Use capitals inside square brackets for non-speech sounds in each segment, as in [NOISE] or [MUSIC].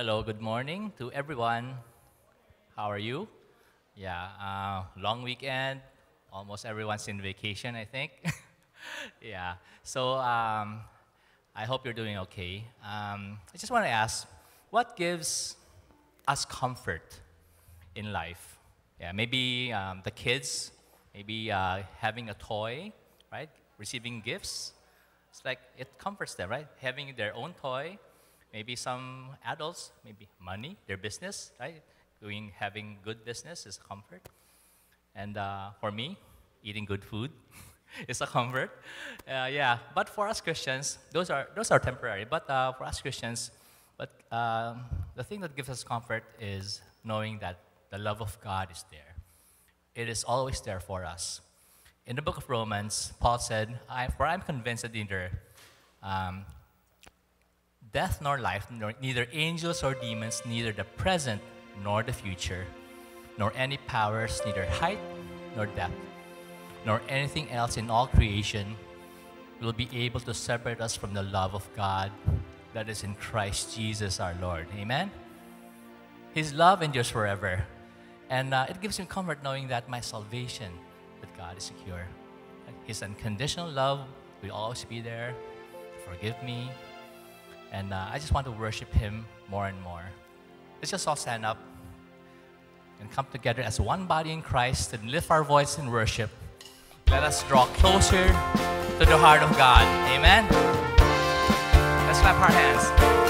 Hello, good morning to everyone. How are you? Yeah, uh, long weekend. Almost everyone's in vacation, I think. [LAUGHS] yeah, so um, I hope you're doing okay. Um, I just want to ask what gives us comfort in life? Yeah, maybe um, the kids, maybe uh, having a toy, right? Receiving gifts. It's like it comforts them, right? Having their own toy. Maybe some adults, maybe money, their business, right? Doing, having good business is a comfort. And uh, for me, eating good food [LAUGHS] is a comfort. Uh, yeah, but for us Christians, those are, those are temporary. But uh, for us Christians, but um, the thing that gives us comfort is knowing that the love of God is there. It is always there for us. In the book of Romans, Paul said, I, For I'm convinced that neither um, death nor life, nor, neither angels or demons, neither the present nor the future, nor any powers, neither height nor depth, nor anything else in all creation will be able to separate us from the love of God that is in Christ Jesus our Lord. Amen? His love endures forever. And uh, it gives me comfort knowing that my salvation with God is secure. His unconditional love will always be there. Forgive me. And uh, I just want to worship Him more and more. Let's just all stand up and come together as one body in Christ and lift our voice in worship. Let us draw closer to the heart of God. Amen. Let's clap our hands.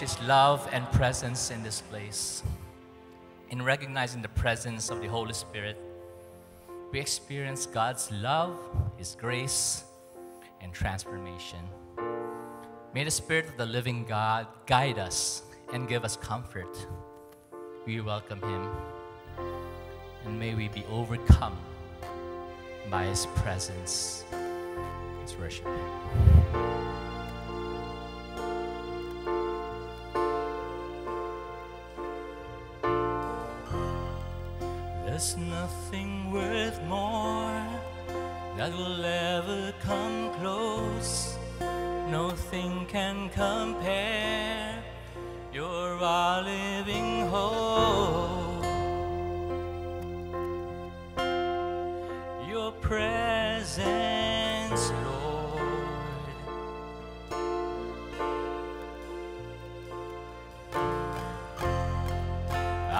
His love and presence in this place. In recognizing the presence of the Holy Spirit, we experience God's love, His grace, and transformation. May the Spirit of the living God guide us and give us comfort. We welcome Him, and may we be overcome by His presence. Let's worship Him. There's nothing worth more that will ever come close. Nothing can compare. You're our living hope. Your presence.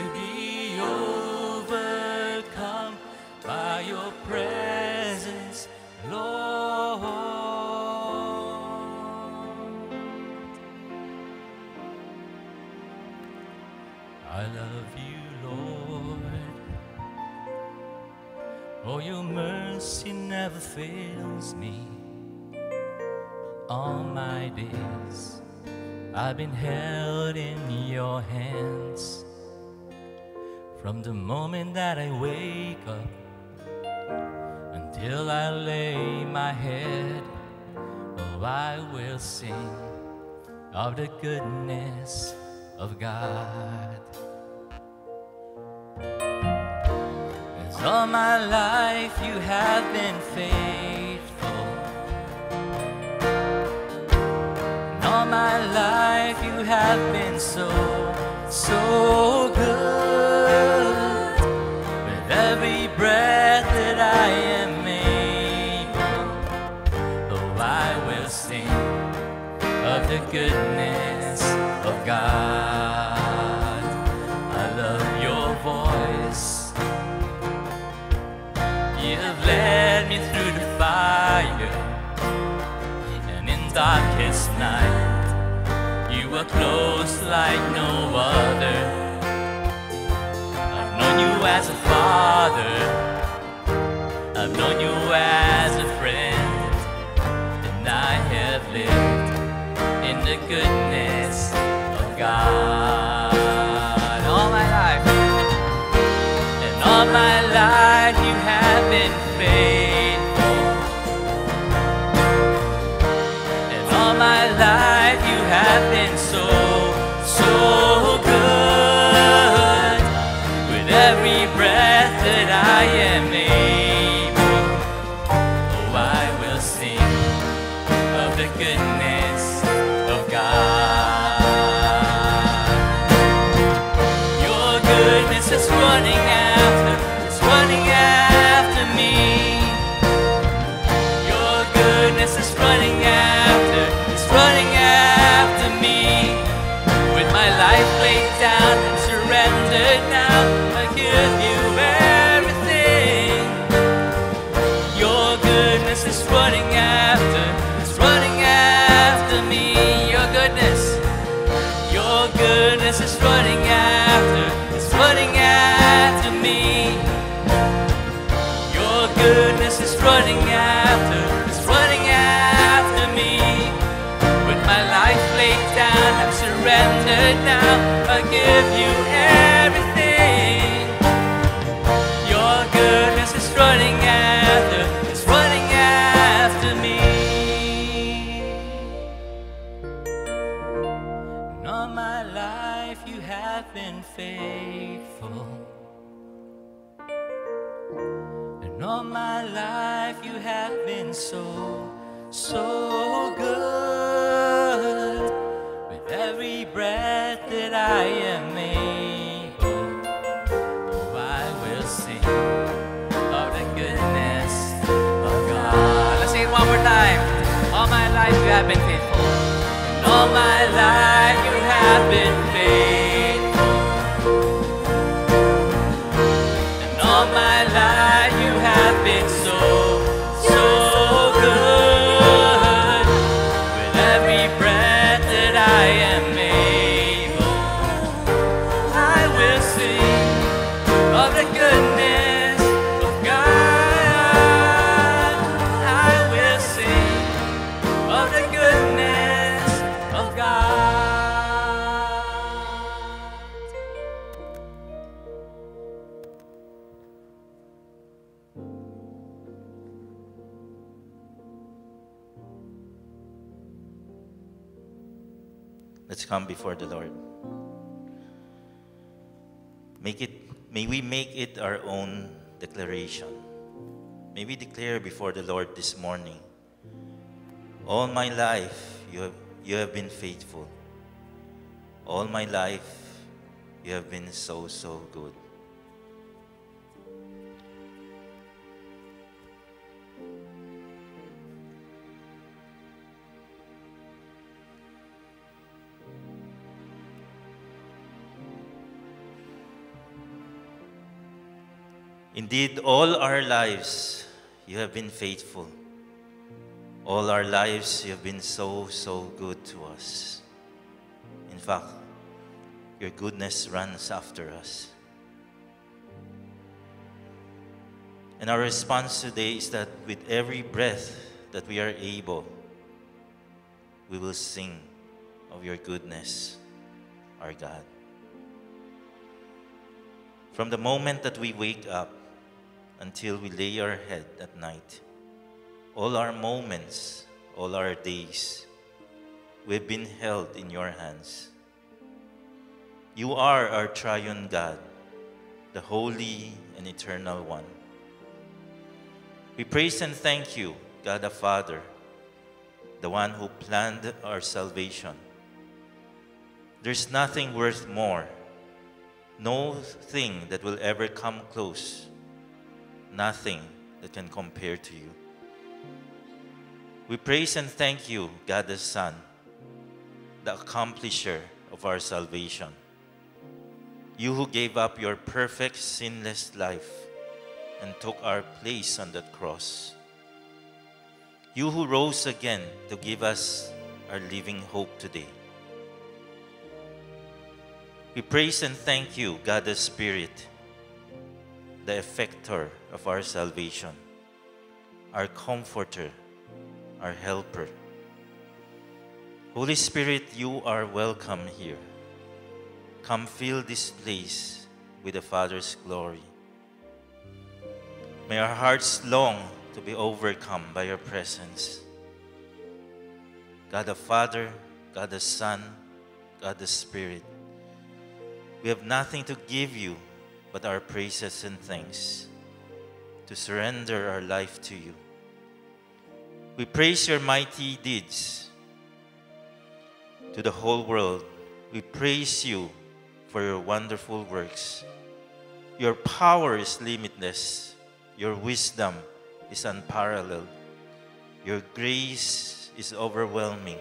To be overcome by your presence, Lord. I love you, Lord. Oh, your mercy never fails me. All my days, I've been held in your hands. From the moment that I wake up until I lay my head, oh, I will sing of the goodness of God. As all my life you have been faithful. And all my life you have been so, so good. With every breath that I am able, oh, I will sing of the goodness of God. Close like no other. I've known you as a father, I've known you as a friend, and I have lived in the goodness of God before the Lord. Make it, may we make it our own declaration. May we declare before the Lord this morning. All my life you have, you have been faithful. All my life you have been so, so good. Indeed, all our lives you have been faithful. All our lives you have been so, so good to us. In fact, your goodness runs after us. And our response today is that with every breath that we are able, we will sing of your goodness, our God. From the moment that we wake up until we lay our head at night, all our moments, all our days, we've been held in your hands. You are our triune God, the holy and eternal one. We praise and thank you, God the Father, the one who planned our salvation. There's nothing worth more, no thing that will ever come close, nothing that can compare to you. We praise and thank you, God the Son, the accomplisher of our salvation. You who gave up your perfect, sinless life and took our place on that cross. You who rose again to give us our living hope today. We praise and thank you, God the Spirit, the effector of our salvation, our comforter, our helper. Holy Spirit, you are welcome here. Come fill this place with the Father's glory. May our hearts long to be overcome by your presence. God the Father, God the Son, God the Spirit. We have nothing to give you but our praises and thanks to surrender our life to you. We praise your mighty deeds to the whole world. We praise you for your wonderful works. Your power is limitless your wisdom is unparalleled. Your grace is overwhelming.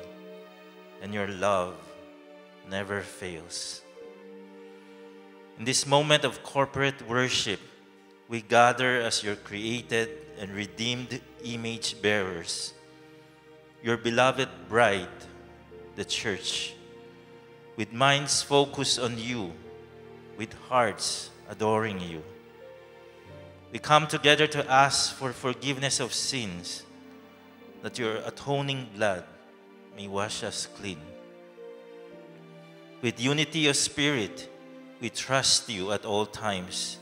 And your love never fails. In this moment of corporate worship, we gather as your created and redeemed image bearers, your beloved bride, the church, with minds focused on you, with hearts adoring you. We come together to ask for forgiveness of sins, that your atoning blood may wash us clean. With unity of spirit, we trust you at all times.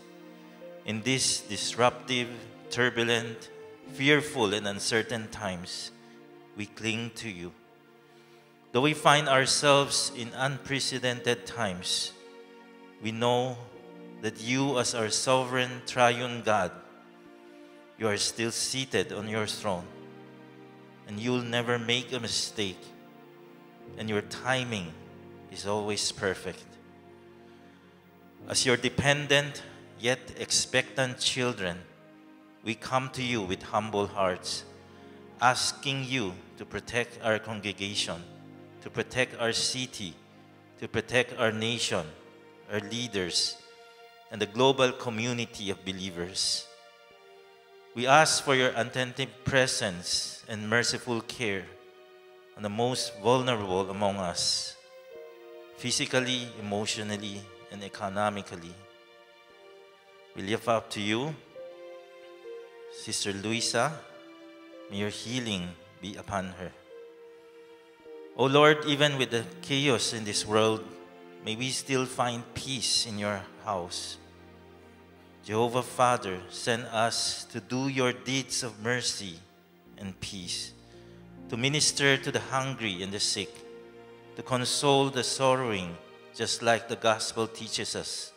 In these disruptive, turbulent, fearful, and uncertain times, we cling to you. Though we find ourselves in unprecedented times, we know that you, as our sovereign triune God, you are still seated on your throne. And you'll never make a mistake. And your timing is always perfect. As your dependent yet expectant children, we come to you with humble hearts, asking you to protect our congregation, to protect our city, to protect our nation, our leaders, and the global community of believers. We ask for your attentive presence and merciful care on the most vulnerable among us, physically, emotionally, and economically. We lift up to you, Sister Luisa. May your healing be upon her. O Lord, even with the chaos in this world, may we still find peace in your house. Jehovah Father, send us to do your deeds of mercy and peace, to minister to the hungry and the sick, to console the sorrowing, just like the gospel teaches us.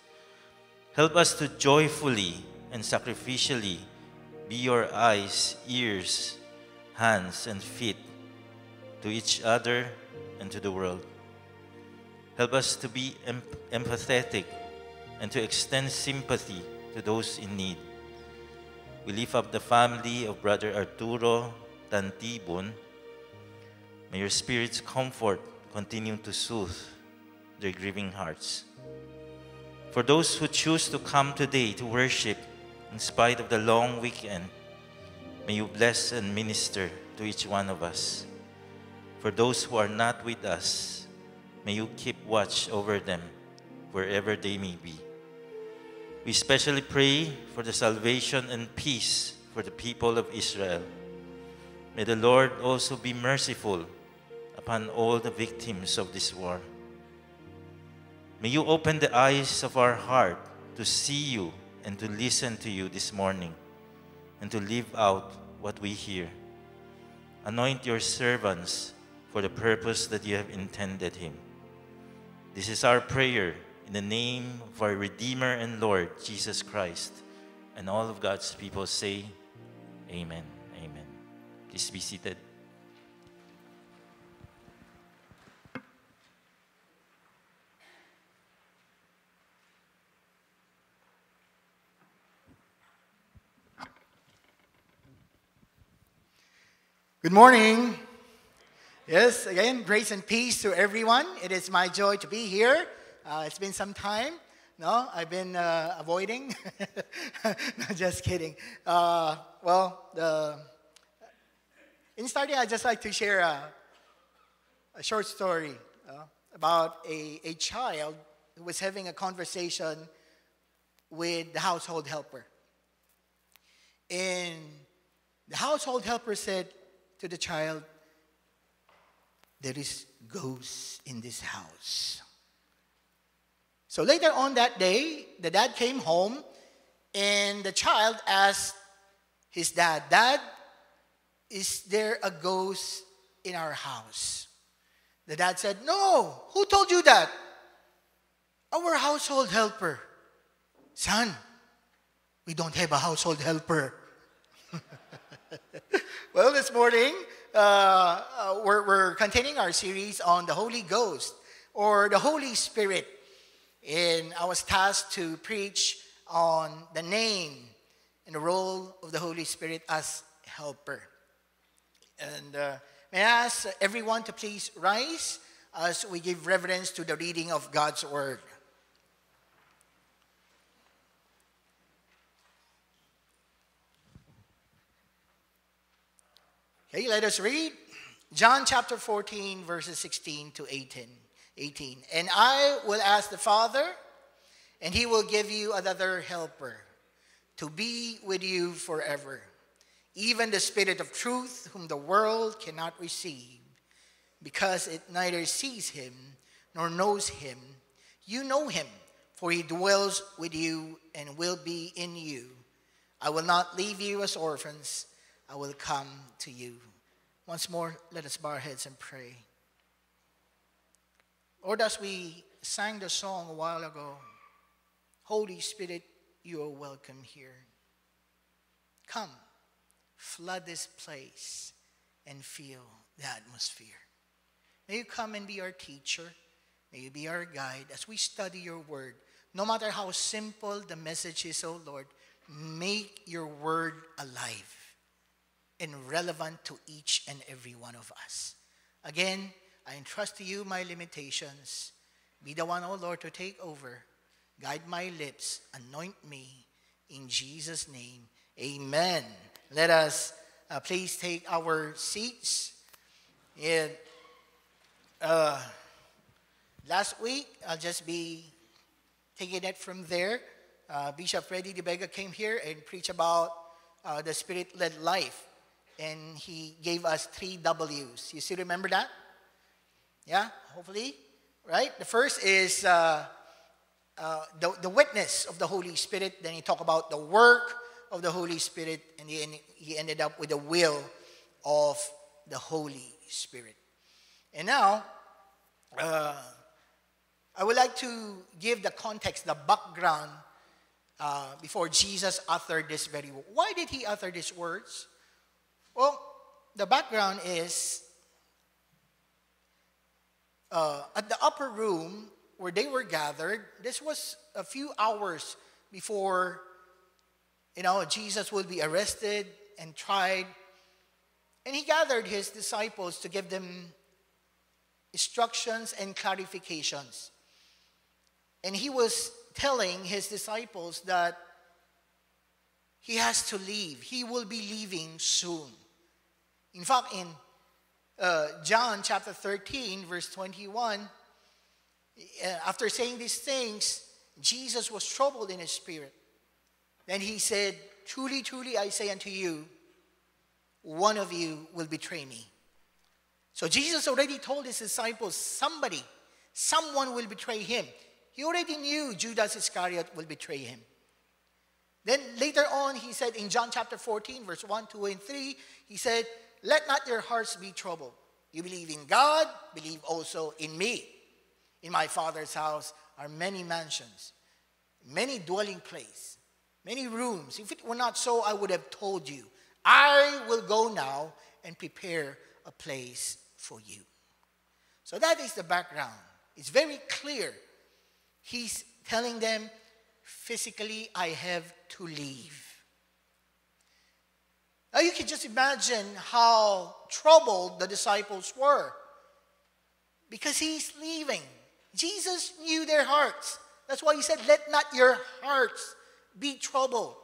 Help us to joyfully and sacrificially be your eyes, ears, hands, and feet to each other and to the world. Help us to be em- empathetic and to extend sympathy to those in need. We lift up the family of Brother Arturo Tantibon. May your spirit's comfort continue to soothe their grieving hearts. For those who choose to come today to worship, in spite of the long weekend, may you bless and minister to each one of us. For those who are not with us, may you keep watch over them wherever they may be. We especially pray for the salvation and peace for the people of Israel. May the Lord also be merciful upon all the victims of this war. May you open the eyes of our heart to see you and to listen to you this morning and to live out what we hear. Anoint your servants for the purpose that you have intended him. This is our prayer in the name of our Redeemer and Lord, Jesus Christ. And all of God's people say, Amen. Amen. Please be seated. Good morning. Yes, again, grace and peace to everyone. It is my joy to be here. Uh, it's been some time. No, I've been uh, avoiding. [LAUGHS] no, just kidding. Uh, well, in starting, I'd just like to share a, a short story uh, about a, a child who was having a conversation with the household helper. And the household helper said to the child, There is ghosts in this house. So later on that day, the dad came home and the child asked his dad, Dad, is there a ghost in our house? The dad said, No. Who told you that? Our household helper. Son, we don't have a household helper. [LAUGHS] well, this morning, uh, uh, we're, we're continuing our series on the Holy Ghost or the Holy Spirit. And I was tasked to preach on the name and the role of the Holy Spirit as helper. And uh, may I ask everyone to please rise as we give reverence to the reading of God's Word. Okay, let us read John chapter 14, verses 16 to 18. 18. And I will ask the Father, and he will give you another helper to be with you forever, even the Spirit of truth, whom the world cannot receive, because it neither sees him nor knows him. You know him, for he dwells with you and will be in you. I will not leave you as orphans. I will come to you. Once more, let us bow our heads and pray. Lord, as we sang the song a while ago, Holy Spirit, you are welcome here. Come, flood this place and feel the atmosphere. May you come and be our teacher. May you be our guide as we study your word. No matter how simple the message is, oh Lord, make your word alive and relevant to each and every one of us. Again, I entrust to you my limitations. Be the one, O Lord, to take over. Guide my lips, anoint me. In Jesus' name, amen. Let us uh, please take our seats. And uh, last week, I'll just be taking it from there. Uh, Bishop Freddy DeBega came here and preached about uh, the spirit led life and he gave us three W's. You still remember that? Yeah, hopefully, right? The first is uh, uh, the, the witness of the Holy Spirit. Then he talked about the work of the Holy Spirit, and he, he ended up with the will of the Holy Spirit. And now, uh, I would like to give the context, the background uh, before Jesus uttered this very word. Why did he utter these words? Well, the background is uh, at the upper room where they were gathered, this was a few hours before, you know, Jesus would be arrested and tried. And he gathered his disciples to give them instructions and clarifications. And he was telling his disciples that he has to leave. He will be leaving soon. In fact, in uh, John chapter 13, verse 21, uh, after saying these things, Jesus was troubled in his spirit. Then he said, Truly, truly, I say unto you, one of you will betray me. So Jesus already told his disciples, somebody, someone will betray him. He already knew Judas Iscariot will betray him. Then later on, he said in John chapter 14, verse 1, 2, and 3, he said, Let not your hearts be troubled. You believe in God, believe also in me. In my Father's house are many mansions, many dwelling places, many rooms. If it were not so, I would have told you. I will go now and prepare a place for you. So that is the background. It's very clear. He's telling them, physically, I have to leave. Now you can just imagine how troubled the disciples were because he's leaving. Jesus knew their hearts. That's why he said, Let not your hearts be troubled.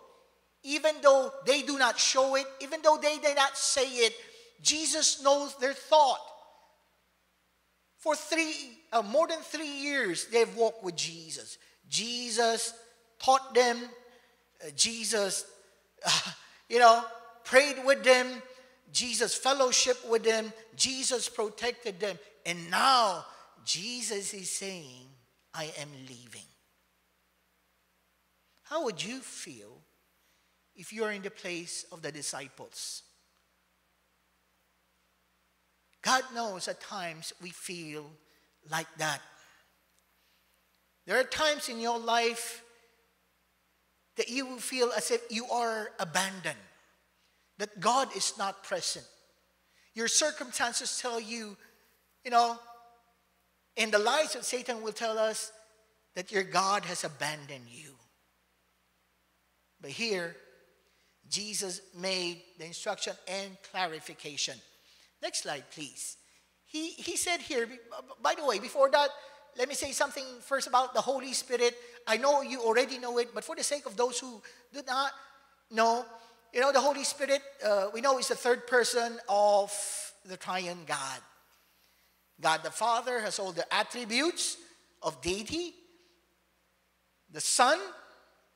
Even though they do not show it, even though they did not say it, Jesus knows their thought. For three, uh, more than three years, they've walked with Jesus. Jesus taught them. Uh, Jesus, uh, [LAUGHS] you know, prayed with them. Jesus fellowship with them. Jesus protected them. And now Jesus is saying, I am leaving. How would you feel if you are in the place of the disciples? God knows at times we feel like that. There are times in your life that you will feel as if you are abandoned, that God is not present. Your circumstances tell you, you know, and the lies of Satan will tell us that your God has abandoned you. But here, Jesus made the instruction and clarification. Next slide, please. He, he said here, by the way, before that, let me say something first about the Holy Spirit. I know you already know it, but for the sake of those who do not know, you know, the Holy Spirit, uh, we know is the third person of the triune God. God the Father has all the attributes of deity. The Son,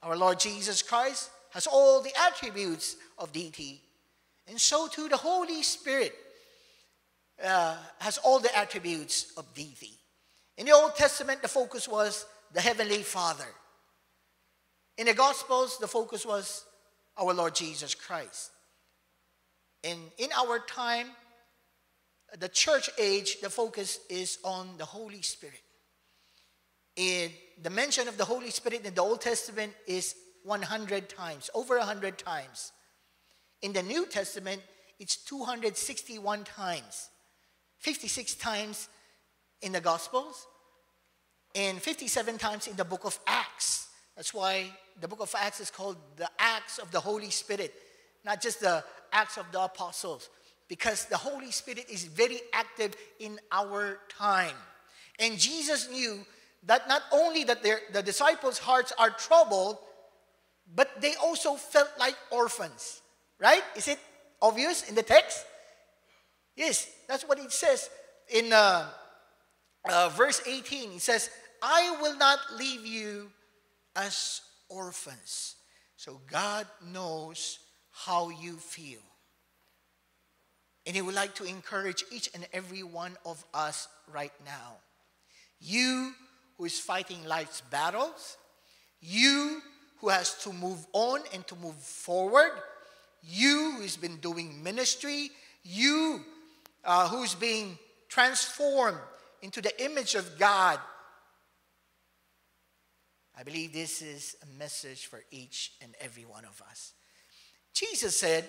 our Lord Jesus Christ, has all the attributes of deity. And so too the Holy Spirit uh, has all the attributes of deity. In the Old Testament, the focus was the Heavenly Father. In the Gospels, the focus was our Lord Jesus Christ. And in our time, the church age, the focus is on the Holy Spirit. In the mention of the Holy Spirit in the Old Testament is 100 times, over 100 times. In the New Testament, it's 261 times, 56 times in the Gospels, and 57 times in the book of Acts. That's why the book of Acts is called the Acts of the Holy Spirit, not just the Acts of the Apostles, because the Holy Spirit is very active in our time. And Jesus knew that not only that the disciples' hearts are troubled, but they also felt like orphans. Right? Is it obvious in the text? Yes, that's what it says in uh, uh, verse 18, he says, I will not leave you as orphans. So God knows how you feel. And He would like to encourage each and every one of us right now. You who is fighting life's battles, you who has to move on and to move forward, you who's been doing ministry, you uh, who's being transformed into the image of God. I believe this is a message for each and every one of us. Jesus said,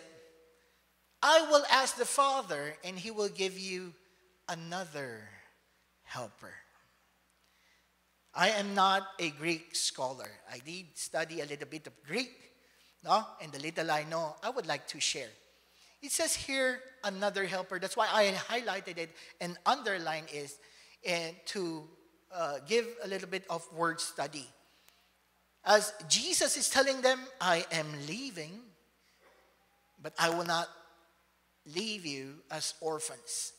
I will ask the Father, and he will give you another helper. I am not a Greek scholar. I did study a little bit of Greek, no? And the little I know, I would like to share. It says here, another helper. That's why I highlighted it and underlined is and to uh, give a little bit of word study. As Jesus is telling them, I am leaving, but I will not leave you as orphans.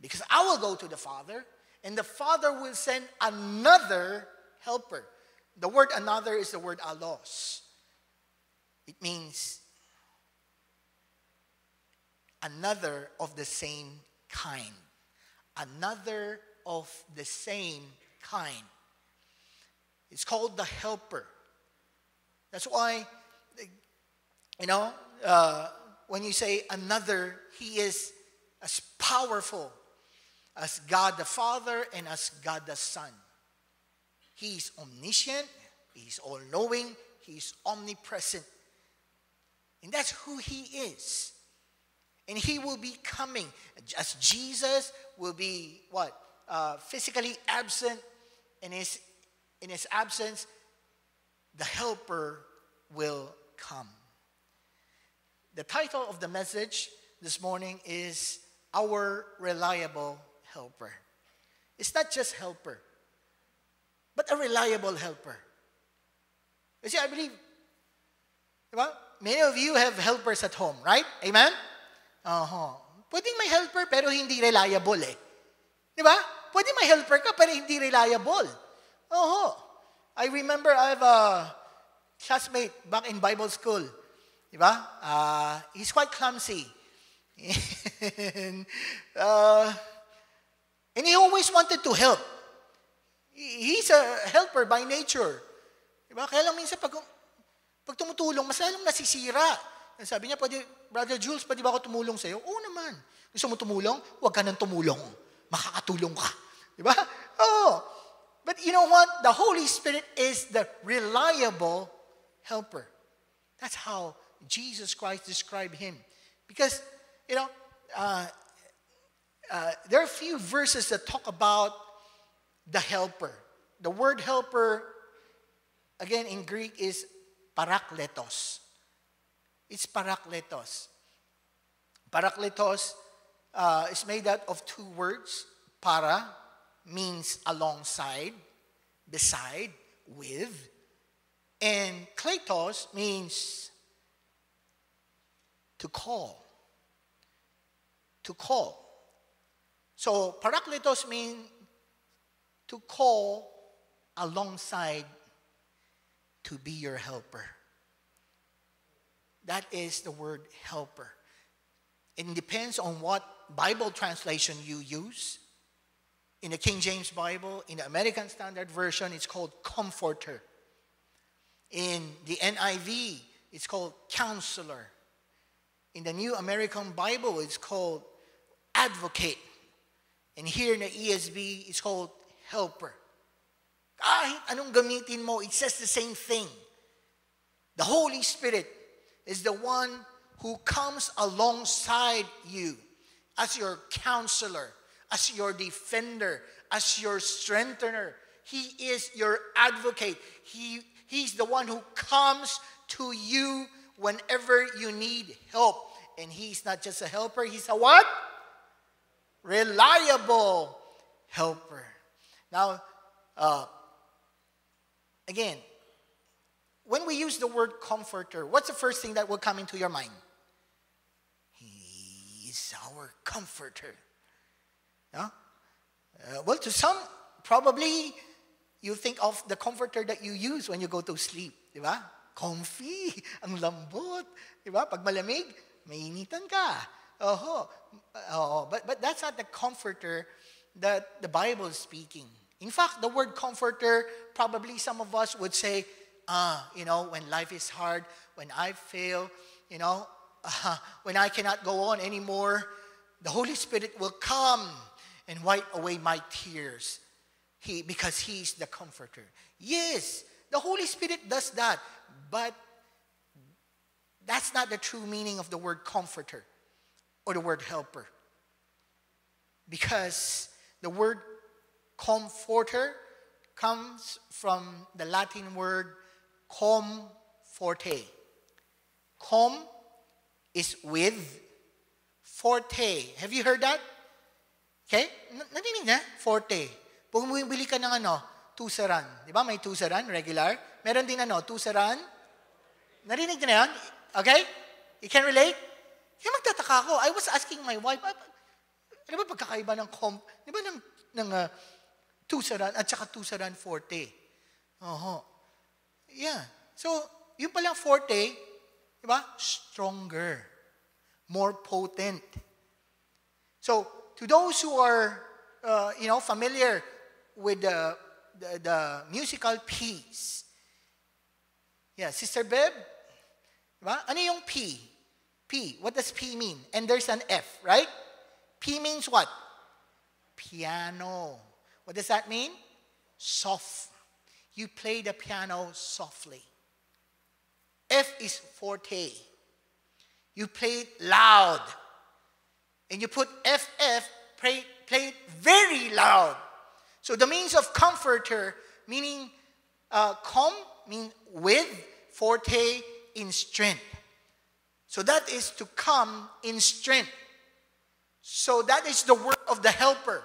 Because I will go to the Father, and the Father will send another helper. The word another is the word allos. It means another of the same kind. Another of the same kind. It's called the helper. That's why, you know, uh, when you say another, he is as powerful as God the Father and as God the Son. He's omniscient, he's all knowing, he's omnipresent. And that's who he is. And he will be coming. As Jesus will be what? Uh, physically absent. In his, in his absence, the helper will come. The title of the message this morning is Our Reliable Helper. It's not just helper, but a reliable helper. You see, I believe, diba? many of you have helpers at home, right? Amen? Uh-huh. Pwedeng may helper pero hindi reliable eh. Di ba? Pwede may helper ka pero hindi reliable. Uh-huh. I remember I have a classmate back in Bible school. Di ba? Uh, he's quite clumsy. [LAUGHS] and, uh, and he always wanted to help. He's a helper by nature. Di ba? Kaya lang minsan pag, pag tumutulong, mas lalong nasisira. Sabi niya, pwede, Brother Jules, pwede ba ako tumulong sa'yo? Oo naman. Gusto mo tumulong? Huwag ka nang tumulong. Makakatulong ka. Di ba? Oh. But you know what? The Holy Spirit is the reliable helper. That's how Jesus Christ described him. Because, you know, uh, uh, there are a few verses that talk about the helper. The word helper, again in Greek, is parakletos. It's parakletos. Parakletos uh, is made out of two words. Para means alongside, beside, with. And kletos means to call. To call. So parakletos means to call alongside to be your helper. That is the word helper. It depends on what Bible translation you use. In the King James Bible, in the American Standard Version, it's called comforter. In the NIV, it's called counselor. In the New American Bible, it's called advocate. And here in the ESV, it's called helper. Kahit anong gamitin mo, it says the same thing. The Holy Spirit is the one who comes alongside you as your counselor, as your defender, as your strengthener. He is your advocate. He, he's the one who comes to you whenever you need help. And he's not just a helper, he's a what? Reliable helper. Now, uh, again, when we use the word comforter, what's the first thing that will come into your mind? He is our comforter. Yeah? Uh, well, to some, probably you think of the comforter that you use when you go to sleep. Di ba? Comfy, [LAUGHS] ang lambot. Di ba? Pag malamig, mainitan ka. Oh, oh, but, but that's not the comforter that the Bible is speaking. In fact, the word comforter, probably some of us would say, ah, you know, when life is hard, when I fail, you know, uh, [LAUGHS] when I cannot go on anymore, the Holy Spirit will come and wipe away my tears. He, because He's the comforter. Yes, the Holy Spirit does that, but that's not the true meaning of the word comforter or the word helper. Because the word comforter comes from the Latin word com forte. Com is with, forte. Have you heard that? Okay? Narinig na? Forte. Bumibili ka ng ano, Tusaran. Di ba? May tusaran, regular. Meron din ano, tusaran. Narinig na yan? Okay? You can relate? Kaya magtataka ako. I was asking my wife, "Ah, ano ba pagkakaiba ng comp, di ba ng, ng uh, tusaran at saka tusaran forte? Oho. Yeah. So, yung palang forte, di ba? Stronger. More potent. So, to those who are, uh, you know, familiar with the, the, the musical piece, yeah, Sister Beb, ano yung P? P, what does P mean? And there's an F, right? P means what? Piano. What does that mean? Soft. You play the piano softly. F is forte. You play it loud. And you put FF, play, play it very loud. So the means of comforter, meaning uh, com, mean with, forte, in strength. So that is to come in strength. So that is the work of the helper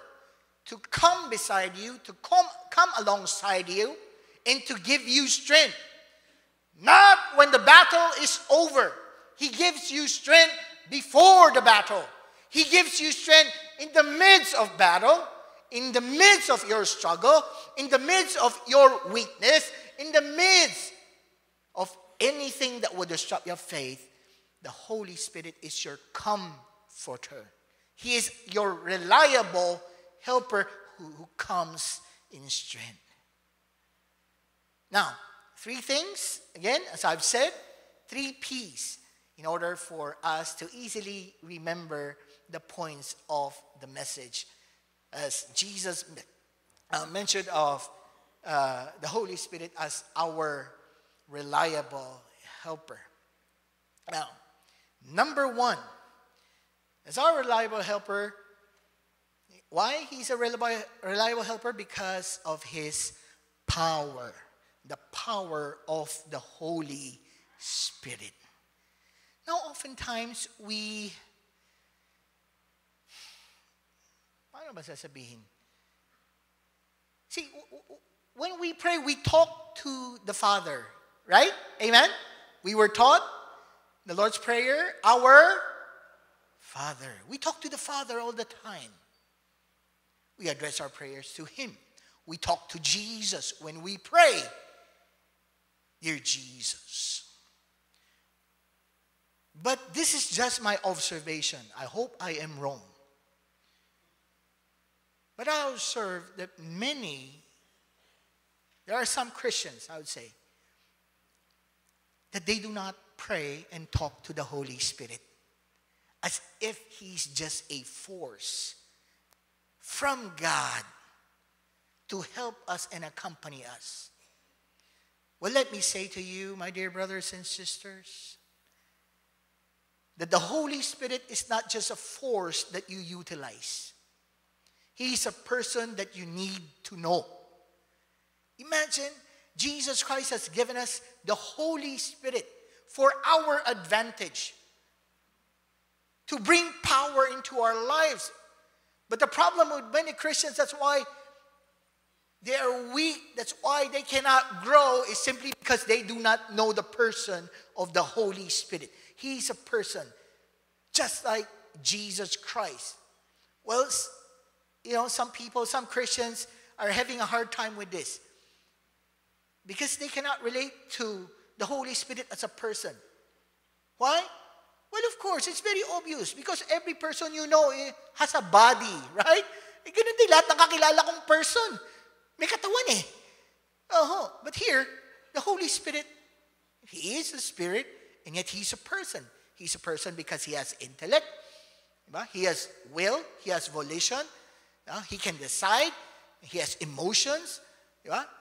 to come beside you, to come, come alongside you, and to give you strength. Not when the battle is over. He gives you strength before the battle. He gives you strength in the midst of battle, in the midst of your struggle, in the midst of your weakness, in the midst of anything that would disrupt your faith. The Holy Spirit is your comforter. He is your reliable helper who, who comes in strength. Now, three things, again, as I've said, three P's in order for us to easily remember the points of the message. As Jesus uh, mentioned of uh, the Holy Spirit as our reliable helper. Now, number one, as our reliable helper, why he's a reliable, reliable helper? Because of his power, the power of the Holy Spirit. Now, oftentimes we, paano ba sasabihin? See, when we pray, we talk to the Father, right? Amen? We were taught the Lord's Prayer, our Father. We talk to the Father all the time. We address our prayers to Him. We talk to Jesus when we pray. Dear Jesus. But this is just my observation. I hope I am wrong. But I observe that many, there are some Christians, I would say, that they do not pray and talk to the Holy Spirit as if He's just a force from God to help us and accompany us. Well, let me say to you, my dear brothers and sisters, that the Holy Spirit is not just a force that you utilize. He is a person that you need to know. Imagine Jesus Christ has given us the Holy Spirit for our advantage to bring power into our lives. But the problem with many Christians, that's why they are weak, that's why they cannot grow, is simply because they do not know the person of the Holy Spirit. He's a person just like Jesus Christ. Well, you know, some people, some Christians are having a hard time with this because they cannot relate to the Holy Spirit as a person. Why? Well, of course, it's very obvious because every person you know eh, has a body, [LAUGHS] right? Eh, ganun din lahat ng kong person. May katawan eh. Uh-huh. But here, the Holy Spirit, He is a spirit, and yet He's a person. He's a person because He has intellect, diba? He has will, He has volition, uh, He can decide, He has emotions?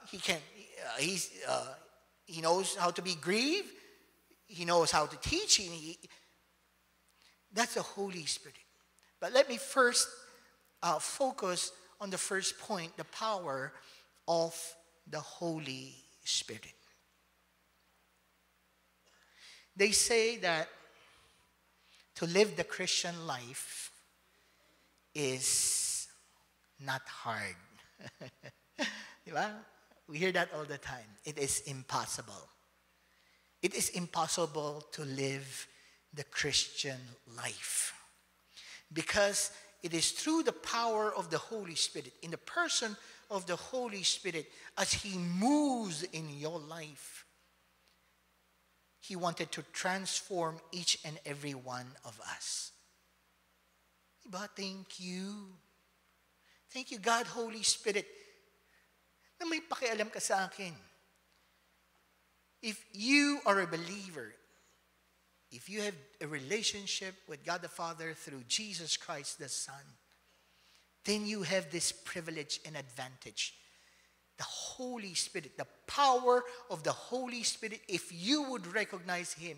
He can, uh, he's, uh, He knows how to be grieved, He knows how to teach, he, he, that's the Holy Spirit. But let me first uh, focus on the first point the power of the Holy Spirit. They say that to live the Christian life is not hard. [LAUGHS] Di? We hear that all the time. It is impossible. It is impossible to live the Christian life because it is through the power of the Holy Spirit, in the person of the Holy Spirit, as He moves in your life, He wanted to transform each and every one of us. But thank you. Thank you, God, Holy Spirit, na may pakialam ka sa akin. If you are a believer, if you have a relationship with God the Father through Jesus Christ the Son, then you have this privilege and advantage. The Holy Spirit, the power of the Holy Spirit, if you would recognize Him,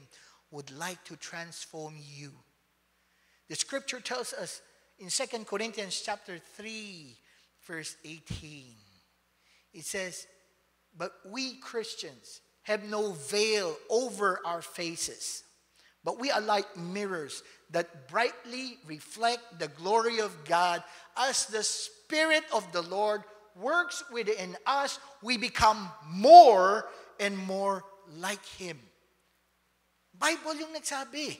would like to transform you. The scripture tells us in 2 Corinthians chapter 3, verse 18. It says, But we Christians have no veil over our faces, but we are like mirrors that brightly reflect the glory of God as the Spirit of the Lord works within us, we become more and more like Him. Bible yung nagsabi.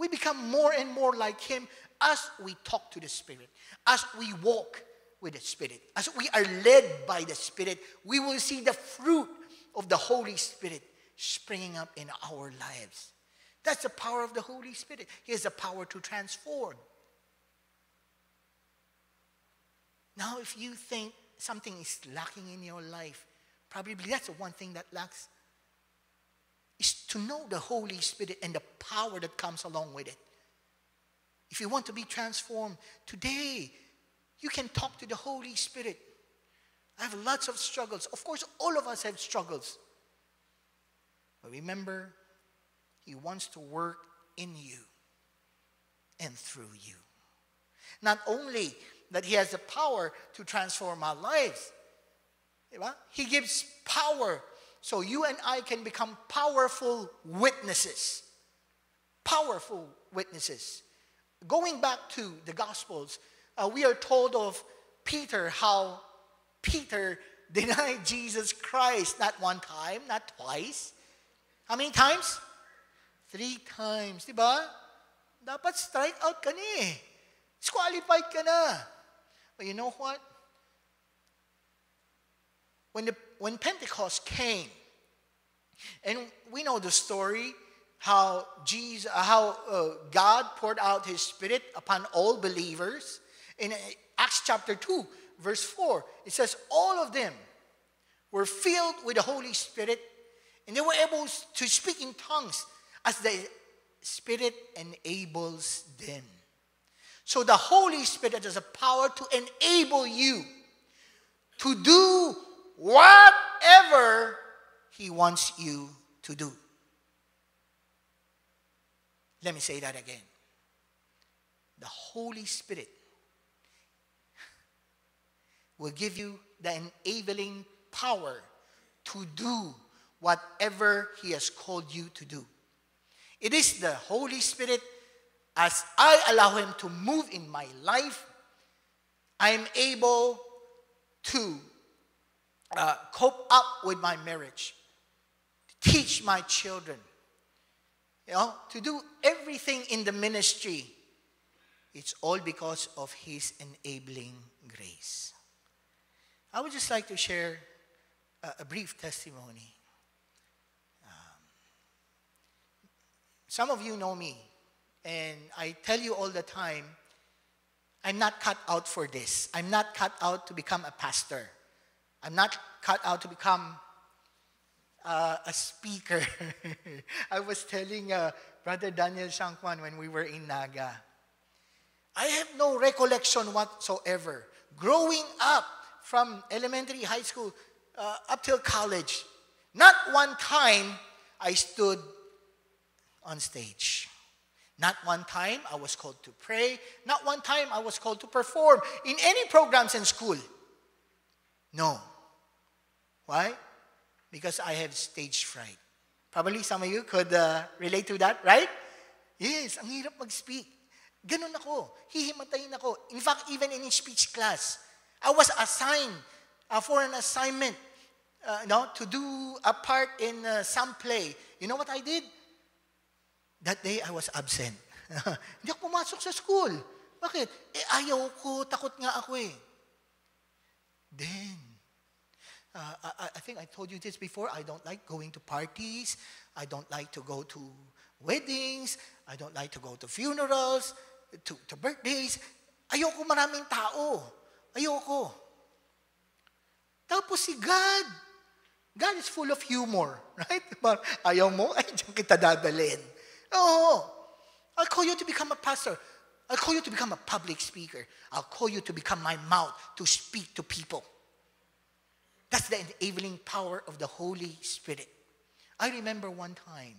We become more and more like Him as we talk to the Spirit, as we walk with the Spirit, as we are led by the Spirit. We will see the fruit of the Holy Spirit springing up in our lives. That's the power of the Holy Spirit. He has the power to transform. Now, if you think something is lacking in your life, probably that's the one thing that lacks is to know the Holy Spirit and the power that comes along with it. If you want to be transformed today, you can talk to the Holy Spirit. I have lots of struggles. Of course, all of us have struggles. But remember, He wants to work in you and through you. Not only that He has the power to transform our lives, eh, He gives power so you and I can become powerful witnesses. Powerful witnesses. Going back to the Gospels, uh, we are told of Peter how Peter [LAUGHS] denied Jesus Christ not one time, not twice. How many times? Three times, di? Dapat strike out ka ni eh. Disqualified ka na. But you know what? When, the, when Pentecost came, and we know the story how Jesus, how uh, God poured out His Spirit upon all believers. In Acts chapter 2, verse 4, it says, All of them were filled with the Holy Spirit and they were able to speak in tongues as the Spirit enables them. So the Holy Spirit has a power to enable you to do whatever He wants you to do. Let me say that again. The Holy Spirit will give you the enabling power to do whatever He has called you to do. It is the Holy Spirit, as I allow Him to move in my life, I am able to uh, cope up with my marriage, teach my children, you know, to do everything in the ministry. It's all because of His enabling grace. I would just like to share a, a brief testimony. Um, some of you know me, and I tell you all the time, I'm not cut out for this. I'm not cut out to become a pastor. I'm not cut out to become uh, a speaker. [LAUGHS] I was telling uh, Brother Daniel Shankwan when we were in Naga. I have no recollection whatsoever. Growing up from elementary, high school, uh, up till college, not one time I stood on stage. Not one time I was called to pray. Not one time I was called to perform in any programs in school. No. Why? Because I have stage fright. Probably some of you could uh, relate to that, right? Yes, ang hirap mag-speak. Ganun ako. Hihimatayin ako. In fact, even in speech class, I was assigned uh, for an assignment, uh, no, to do a part in uh, some play. You know what I did? That day, I was absent. [LAUGHS] Hindi ako pumasok sa school. Bakit? Eh, ayaw ko, takot nga ako eh. Then, uh, I, I think I told you this before. I don't like going to parties. I don't like to go to weddings. I don't like to go to funerals, to, to birthdays. Ayoko maraming tao. Ayoko. Tapos si God, God is full of humor, [LAUGHS] right? But ayaw mo, ay, diyan kita dadalhin. Oo. I'll call you to become a pastor. I'll call you to become a public speaker. I'll call you to become my mouth to speak to people. That's the enabling power of the Holy Spirit. I remember one time,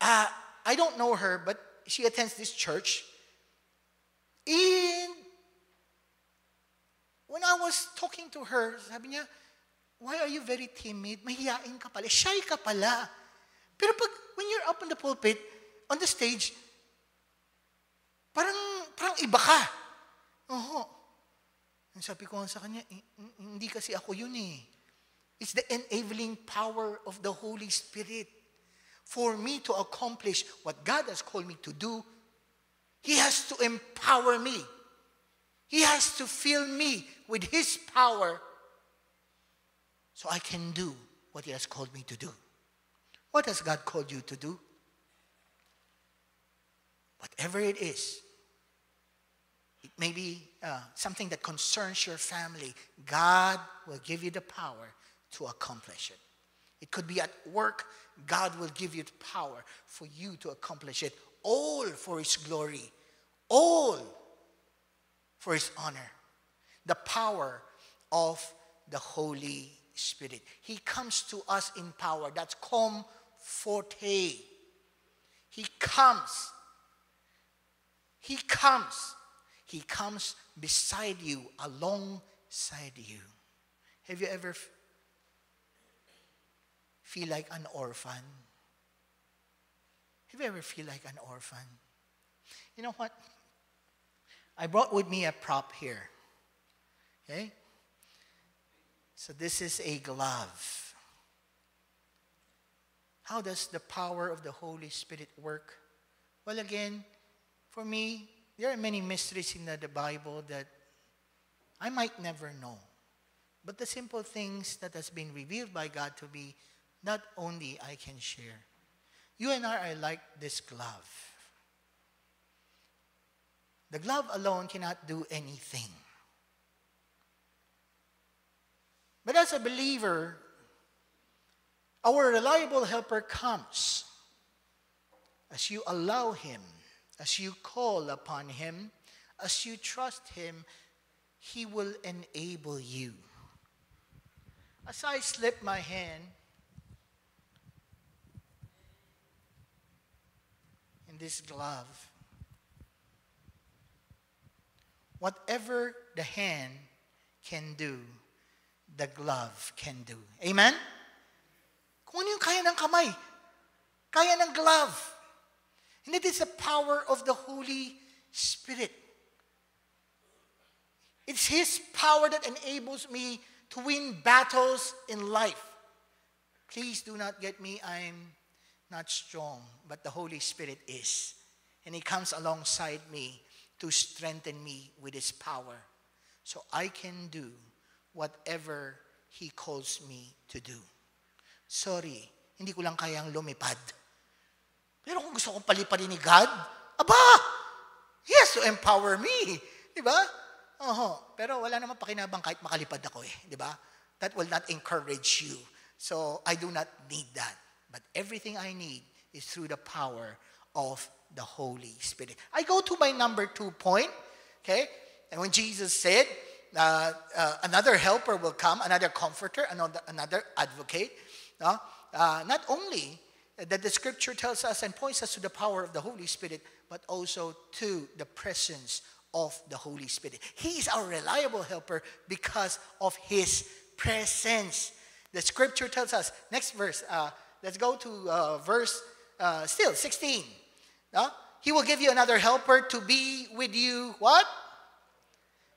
uh, I don't know her, but she attends this church. And when I was talking to her, sabi niya, why are you very timid? Mahiyain ka pala. Shy ka pala. Pero pag, when you're up on the pulpit, on the stage, parang, parang iba ka. Oo. Sabi ko sa kanya, hindi kasi ako yun eh. It's the enabling power of the Holy Spirit. For me to accomplish what God has called me to do, He has to empower me. He has to fill me with His power so I can do what He has called me to do. What has God called you to do? Whatever it is, it may be uh, something that concerns your family. God will give you the power to accomplish it. It could be at work. God will give you the power for you to accomplish it. All for His glory. All for His honor. The power of the Holy Spirit. He comes to us in power. That's com forte. He comes. He comes. He comes beside you, alongside you. Have you ever feel like an orphan? Have you ever feel like an orphan? You know what? I brought with me a prop here. Okay? So this is a glove. How does the power of the Holy Spirit work? Well, again, for me, there are many mysteries in the Bible that I might never know. But the simple things that has been revealed by God to me, not only I can share. You and I are like this glove. The glove alone cannot do anything. But as a believer, our reliable helper comes as you allow him, as you call upon him, as you trust him, he will enable you. As I slip my hand in this glove, whatever the hand can do, the glove can do. Amen? Kung ano yung kaya ng kamay, kaya ng glove. And it is the power of the Holy Spirit. It's His power that enables me to win battles in life. Please do not get me, I'm not strong, but the Holy Spirit is. And He comes alongside me to strengthen me with His power so I can do whatever He calls me to do. Sorry, hindi ko lang kayang lumipad. Pero kung gusto kong palipadin ni God, aba, He has to empower me. Di ba? Oho. Pero wala naman pakinabang kahit makalipad ako eh. Di ba? That will not encourage you. So I do not need that. But everything I need is through the power of the Holy Spirit. I go to my number two point. Okay? And when Jesus said, uh, uh, another helper will come, another comforter, another, another advocate. No? Uh, not only that the scripture tells us and points us to the power of the Holy Spirit, but also to the presence of the Holy Spirit. He is our reliable helper because of His presence. The scripture tells us, next verse, uh, let's go to uh, verse uh, still 16. No? He will give you another helper to be with you, what?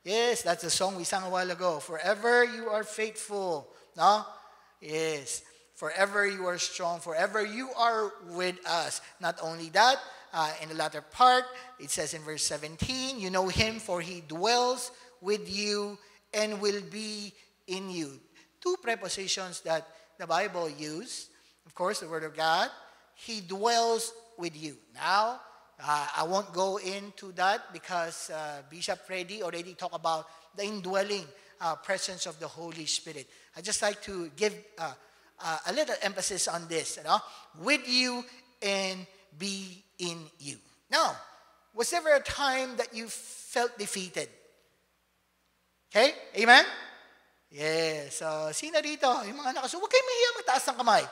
Yes, that's the song we sang a while ago. Forever you are faithful. No? Yes. Forever you are strong. Forever you are with us. Not only that, uh, in the latter part, it says in verse 17, you know him for he dwells with you and will be in you. Two prepositions that the Bible uses. Of course, the Word of God. He dwells with you. Now, uh, I won't go into that because uh, Bishop Freddy already talked about the indwelling uh, presence of the Holy Spirit. I just like to give uh, uh, a little emphasis on this, you know, with you and be in you. Now, was there ever a time that you felt defeated? Okay? Amen? Yes. So, sino dito? Yung mga nakaso, huwag kayong mahiya, ng kamay.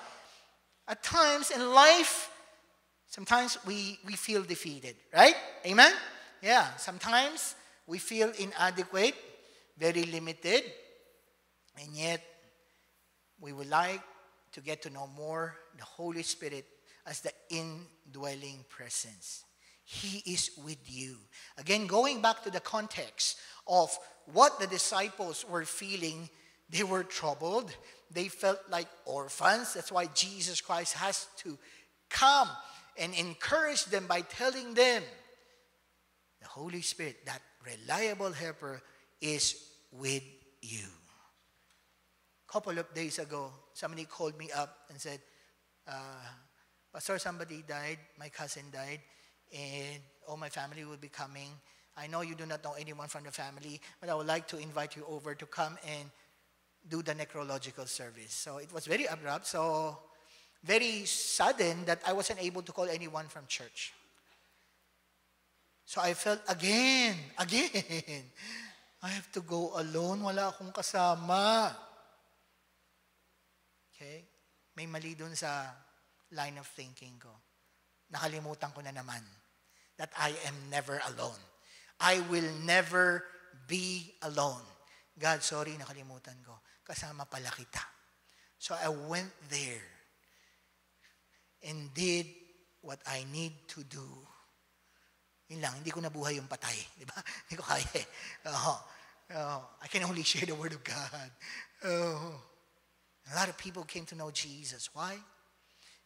At times in life, sometimes we, we feel defeated, right? Amen? Yeah. Sometimes we feel inadequate, very limited, and yet we would like to get to know more the Holy Spirit as the indwelling presence. He is with you. Again, going back to the context of what the disciples were feeling, they were troubled. They felt like orphans. That's why Jesus Christ has to come and encourage them by telling them the Holy Spirit, that reliable helper, is with you. Couple of days ago, somebody called me up and said, uh, Pastor, somebody died, my cousin died, and all my family will be coming. I know you do not know anyone from the family, but I would like to invite you over to come and do the necrological service. So it was very abrupt, so very sudden that I wasn't able to call anyone from church. So I felt again, again, [LAUGHS] I have to go alone, wala akong kasama. Okay? May mali dun sa line of thinking ko. Nakalimutan ko na naman that I am never alone. I will never be alone. God, sorry, nakalimutan ko. Kasama pala kita. So I went there and did what I need to do. Yun lang, hindi ko nabuhay yung patay. [LAUGHS] Di ba? Hindi ko kaya. Oh, oh, I can only share the Word of God. Oh. A lot of people came to know Jesus. Why?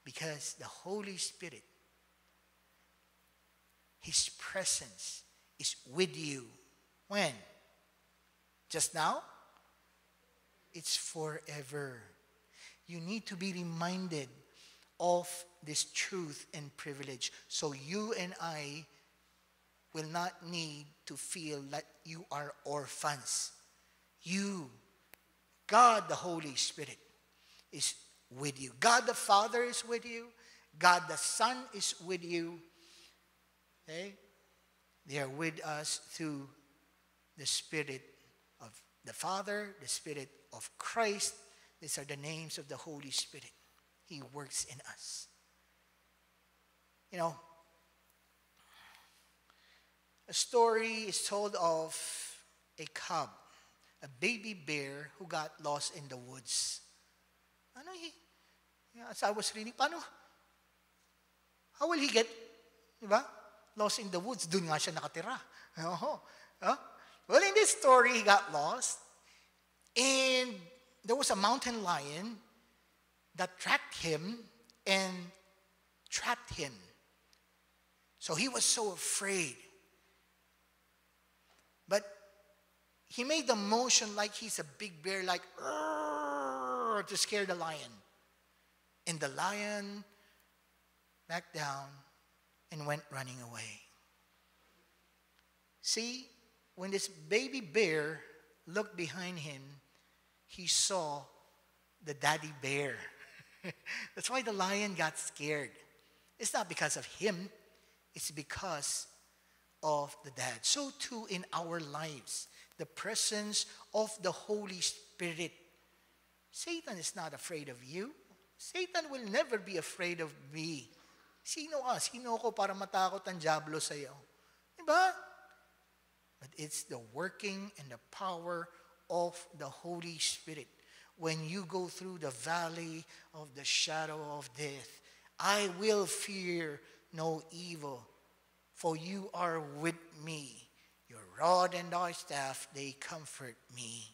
Because the Holy Spirit, His presence is with you. When? Just now? It's forever. You need to be reminded of this truth and privilege so you and I will not need to feel like you are orphans. You, God the Holy Spirit, is with you. God the Father is with you. God the Son is with you. Okay? They are with us through the Spirit of the Father, the Spirit of Christ. These are the names of the Holy Spirit. He works in us. You know, a story is told of a cub, a baby bear who got lost in the woods. Ano he? As I was reading, paano? How will he get, di ba? Lost in the woods. Doon nga siya nakatira. [LAUGHS] Oh. Well, in this story, he got lost. And there was a mountain lion that tracked him and trapped him. So he was so afraid. But he made the motion like he's a big bear, like to scare the lion. And the lion backed down and went running away. See, when this baby bear looked behind him, he saw the daddy bear. [LAUGHS] That's why the lion got scared. It's not because of him, it's because of the dad. So, too, in our lives, the presence of the Holy Spirit. Satan is not afraid of you. Satan will never be afraid of me. Sino ka? Sino ko para matakot ang Diablo sa iyo? Diba? But it's the working and the power of the Holy Spirit. When you go through the valley of the shadow of death, I will fear no evil, for you are with me. Your rod and thy staff, they comfort me.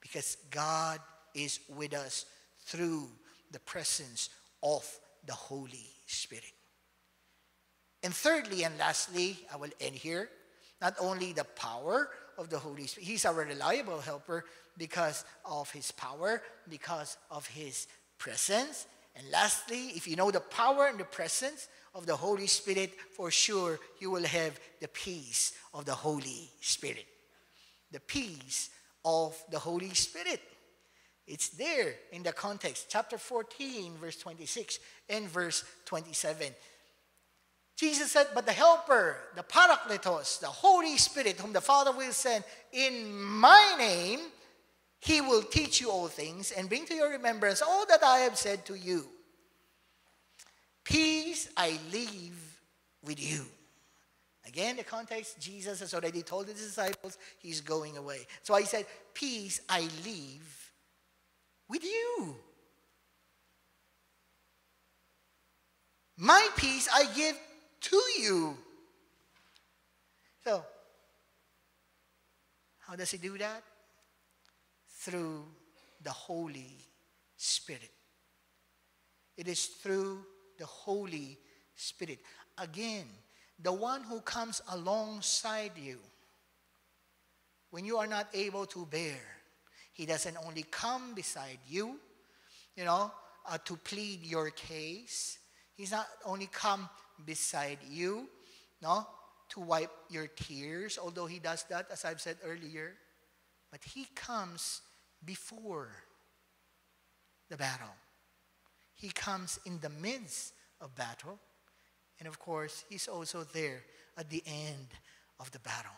Because God is with us through the presence of the Holy Spirit. And thirdly and lastly, I will end here. Not only the power of the Holy Spirit, He's our reliable helper because of His power, because of His presence. And lastly, if you know the power and the presence of the Holy Spirit, for sure you will have the peace of the Holy Spirit. The peace of the Holy Spirit. It's there in the context, chapter 14, verse 26 and verse 27. Jesus said, But the Helper, the Parakletos, the Holy Spirit, whom the Father will send in my name, he will teach you all things and bring to your remembrance all that I have said to you. Peace I leave with you. Again, the context, Jesus has already told his disciples he's going away. So I said, Peace I leave with you. My peace I give to you. So, how does he do that? Through the Holy Spirit. It is through the Holy Spirit. Again, the one who comes alongside you when you are not able to bear. He doesn't only come beside you, you know, uh, to plead your case. He's not only come beside you, no, to wipe your tears, although he does that, as I've said earlier. But he comes before the battle. He comes in the midst of battle. And of course, he's also there at the end of the battle.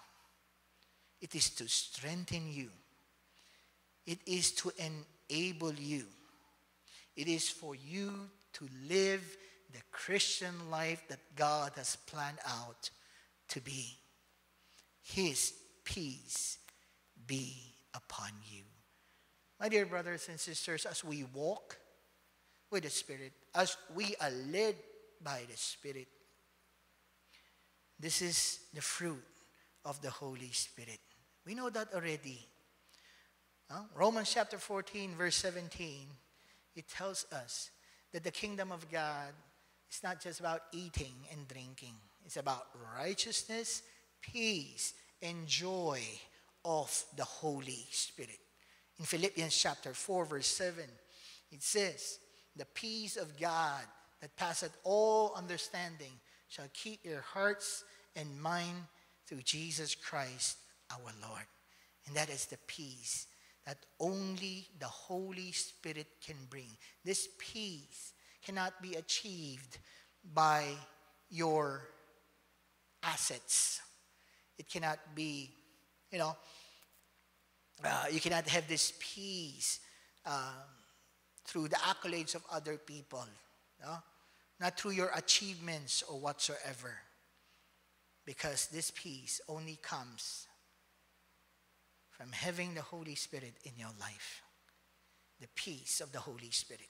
It is to strengthen you, it is to enable you, it is for you to live the Christian life that God has planned out to be. His peace be upon you. My dear brothers and sisters, as we walk with the Spirit, as we are led by the Spirit, this is the fruit of the Holy Spirit. We know that already. Romans chapter 14, verse 17, it tells us that the kingdom of God is not just about eating and drinking, it's about righteousness, peace, and joy of the Holy Spirit. In Philippians chapter 4, verse 7, it says, The peace of God that passeth all understanding shall keep your hearts and mind through Jesus Christ our Lord. And that is the peace that only the Holy Spirit can bring. This peace cannot be achieved by your assets. It cannot be, you know, uh, you cannot have this peace uh, through the accolades of other people, no? not through your achievements or whatsoever. Because this peace only comes from having the Holy Spirit in your life. The peace of the Holy Spirit.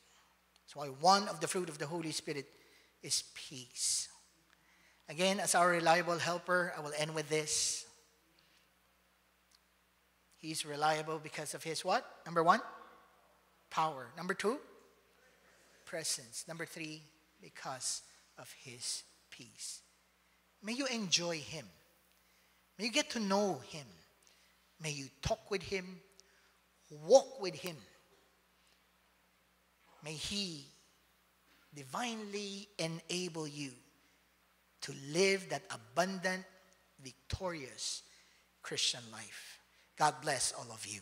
So, why one of the fruit of the Holy Spirit is peace. Again, as our reliable helper, I will end with this. He's reliable because of his what? Number one, power. Number two, presence. Number three, because of his peace. May you enjoy him. May you get to know him. May you talk with him, walk with him. May he divinely enable you to live that abundant, victorious Christian life. God bless all of you.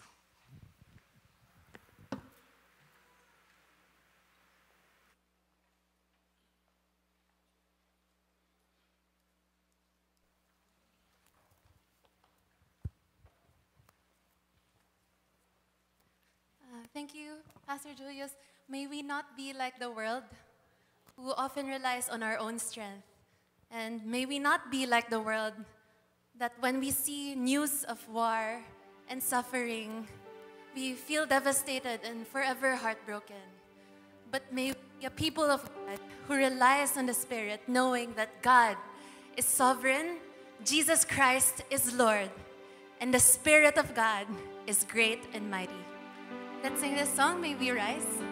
Thank you, Pastor Julius. May we not be like the world who often relies on our own strength. And may we not be like the world that when we see news of war and suffering, we feel devastated and forever heartbroken. But may we be a people of God who relies on the Spirit, knowing that God is sovereign, Jesus Christ is Lord, and the Spirit of God is great and mighty. Let's sing this song. May we rise.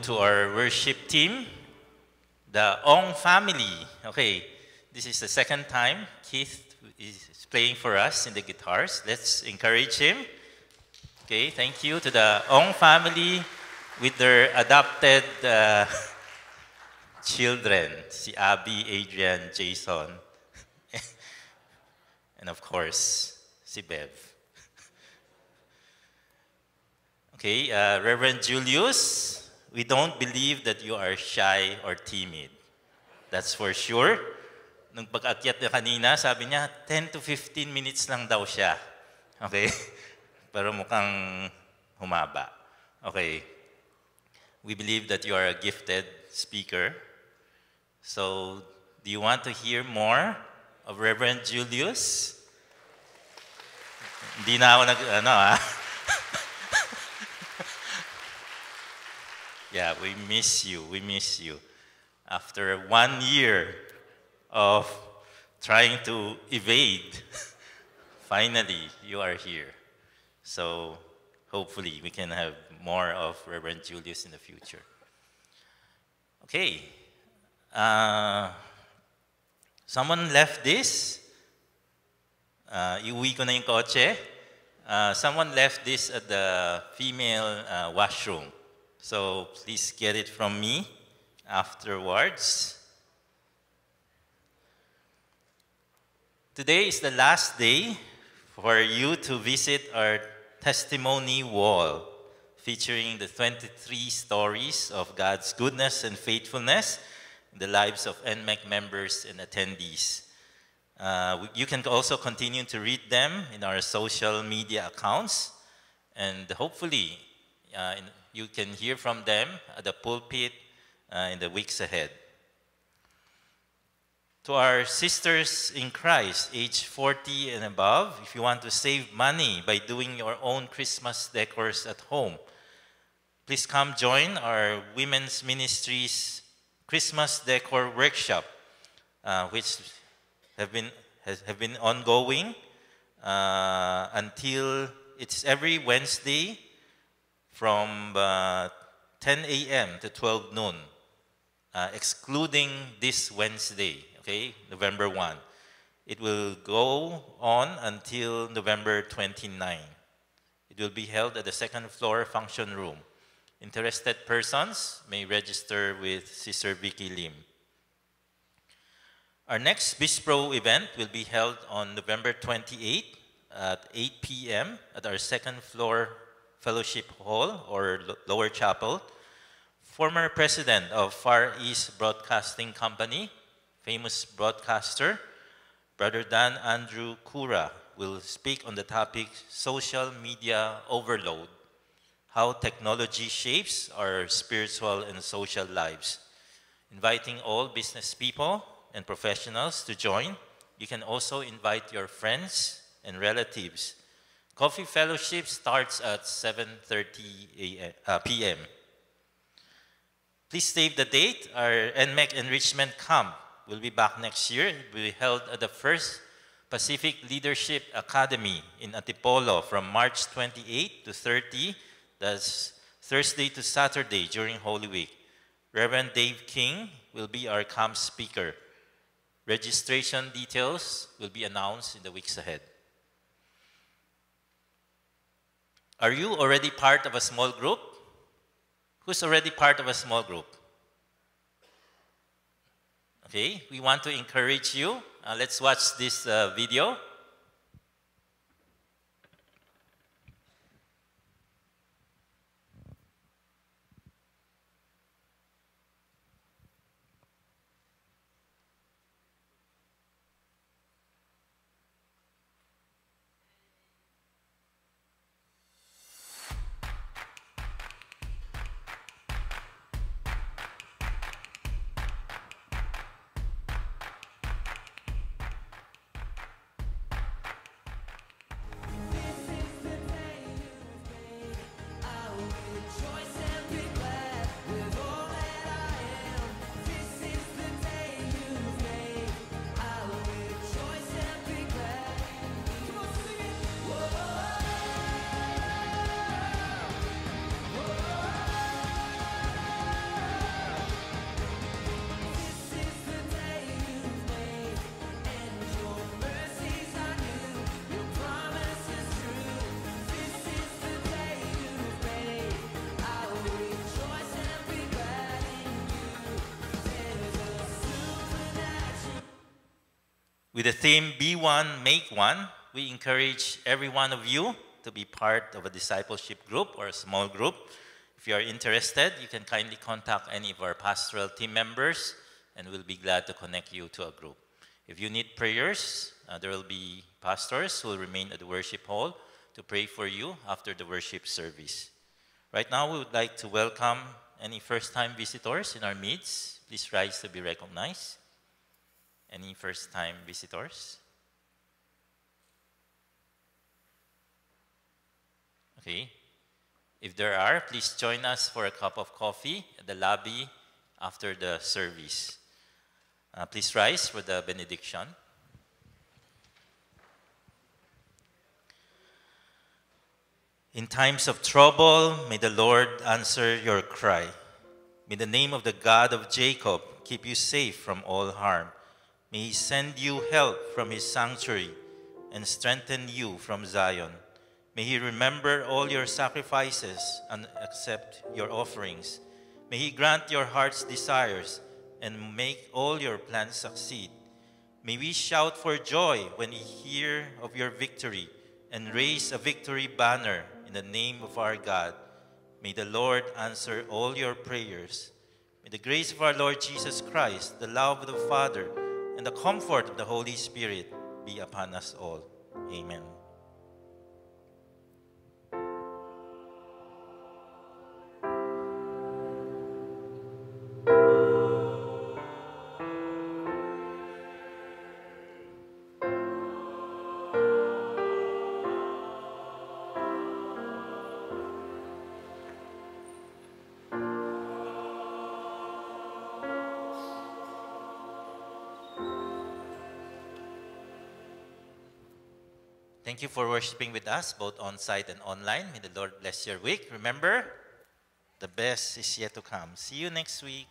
To our worship team, the Ong family. Okay, this is the second time Keith is playing for us in the guitars. Let's encourage him. Okay, thank you to the Ong family with their adopted uh, [LAUGHS] children, si Abby, Adrian, Jason, [LAUGHS] and of course, si Bev. [LAUGHS] Okay, uh, Reverend Julius, we don't believe that you are shy or timid. That's for sure. Nung pag-akyat niya kanina, sabi niya, 10 to 15 minutes lang daw siya. Okay? [LAUGHS] Pero mukhang humaba. Okay. We believe that you are a gifted speaker. So, do you want to hear more of Reverend Julius. Hindi na ako nag, ano ah. [LAUGHS] yeah, we miss you. We miss you. After one year of trying to evade, [LAUGHS] finally you are here. So hopefully we can have more of Reverend Julius in the future. Okay. Uh, someone left this. Uh, iuwi ko na yung kotse. Uh, someone left this at the female uh, washroom. So please get it from me afterwards. Today is the last day for you to visit our testimony wall featuring the 23 stories of God's goodness and faithfulness in the lives of NMEC members and attendees. Uh, you can also continue to read them in our social media accounts, and hopefully, uh, in, you can hear from them at the pulpit uh, in the weeks ahead. To our sisters in Christ, age 40 and above, if you want to save money by doing your own Christmas decors at home, please come join our women's ministries Christmas decor workshop, uh, which have been has, have been ongoing uh, until it's every Wednesday from uh, 10 a.m. to 12 noon, uh, excluding this Wednesday, okay, November 1. It will go on until November 29. It will be held at the second floor function room. Interested persons may register with Sister Vicky Lim. Our next Bispro event will be held on November 28 at 8 p.m. at our second floor fellowship hall or lower chapel. Former president of Far East Broadcasting Company, famous broadcaster, Brother Dan Andrew Kura will speak on the topic social media overload, how technology shapes our spiritual and social lives. Inviting all business people and professionals to join. You can also invite your friends and relatives. Coffee fellowship starts at 7:30 uh, p.m. Please save the date. Our NMEC Enrichment Camp will be back next year. It will be held at the First Pacific Leadership Academy in Antipolo from March 28 to 30. That's Thursday to Saturday during Holy Week. Reverend Dave King will be our camp speaker. Registration details will be announced in the weeks ahead. Are you already part of a small group? Who's already part of a small group? Okay, we want to encourage you. Uh, let's watch this uh, video. With the theme Be One, Make One, we encourage every one of you to be part of a discipleship group or a small group. If you are interested, you can kindly contact any of our pastoral team members and we'll be glad to connect you to a group. If you need prayers, uh, there will be pastors who will remain at the worship hall to pray for you after the worship service. Right now, we would like to welcome any first time visitors in our midst. Please rise to be recognized. Any first time visitors? Okay. If there are, please join us for a cup of coffee at the lobby after the service. Uh, please rise for the benediction. In times of trouble, may the Lord answer your cry. May the name of the God of Jacob keep you safe from all harm. May he send you help from his sanctuary and strengthen you from Zion. May he remember all your sacrifices and accept your offerings. May he grant your heart's desires and make all your plans succeed. May we shout for joy when we hear of your victory and raise a victory banner in the name of our God. May the Lord answer all your prayers. May the grace of our Lord Jesus Christ, the love of the Father, and the comfort of the Holy Spirit be upon us all. Amen. Thank you for worshiping with us, both on site and online. May the Lord bless your week. Remember, the best is yet to come. See you next week.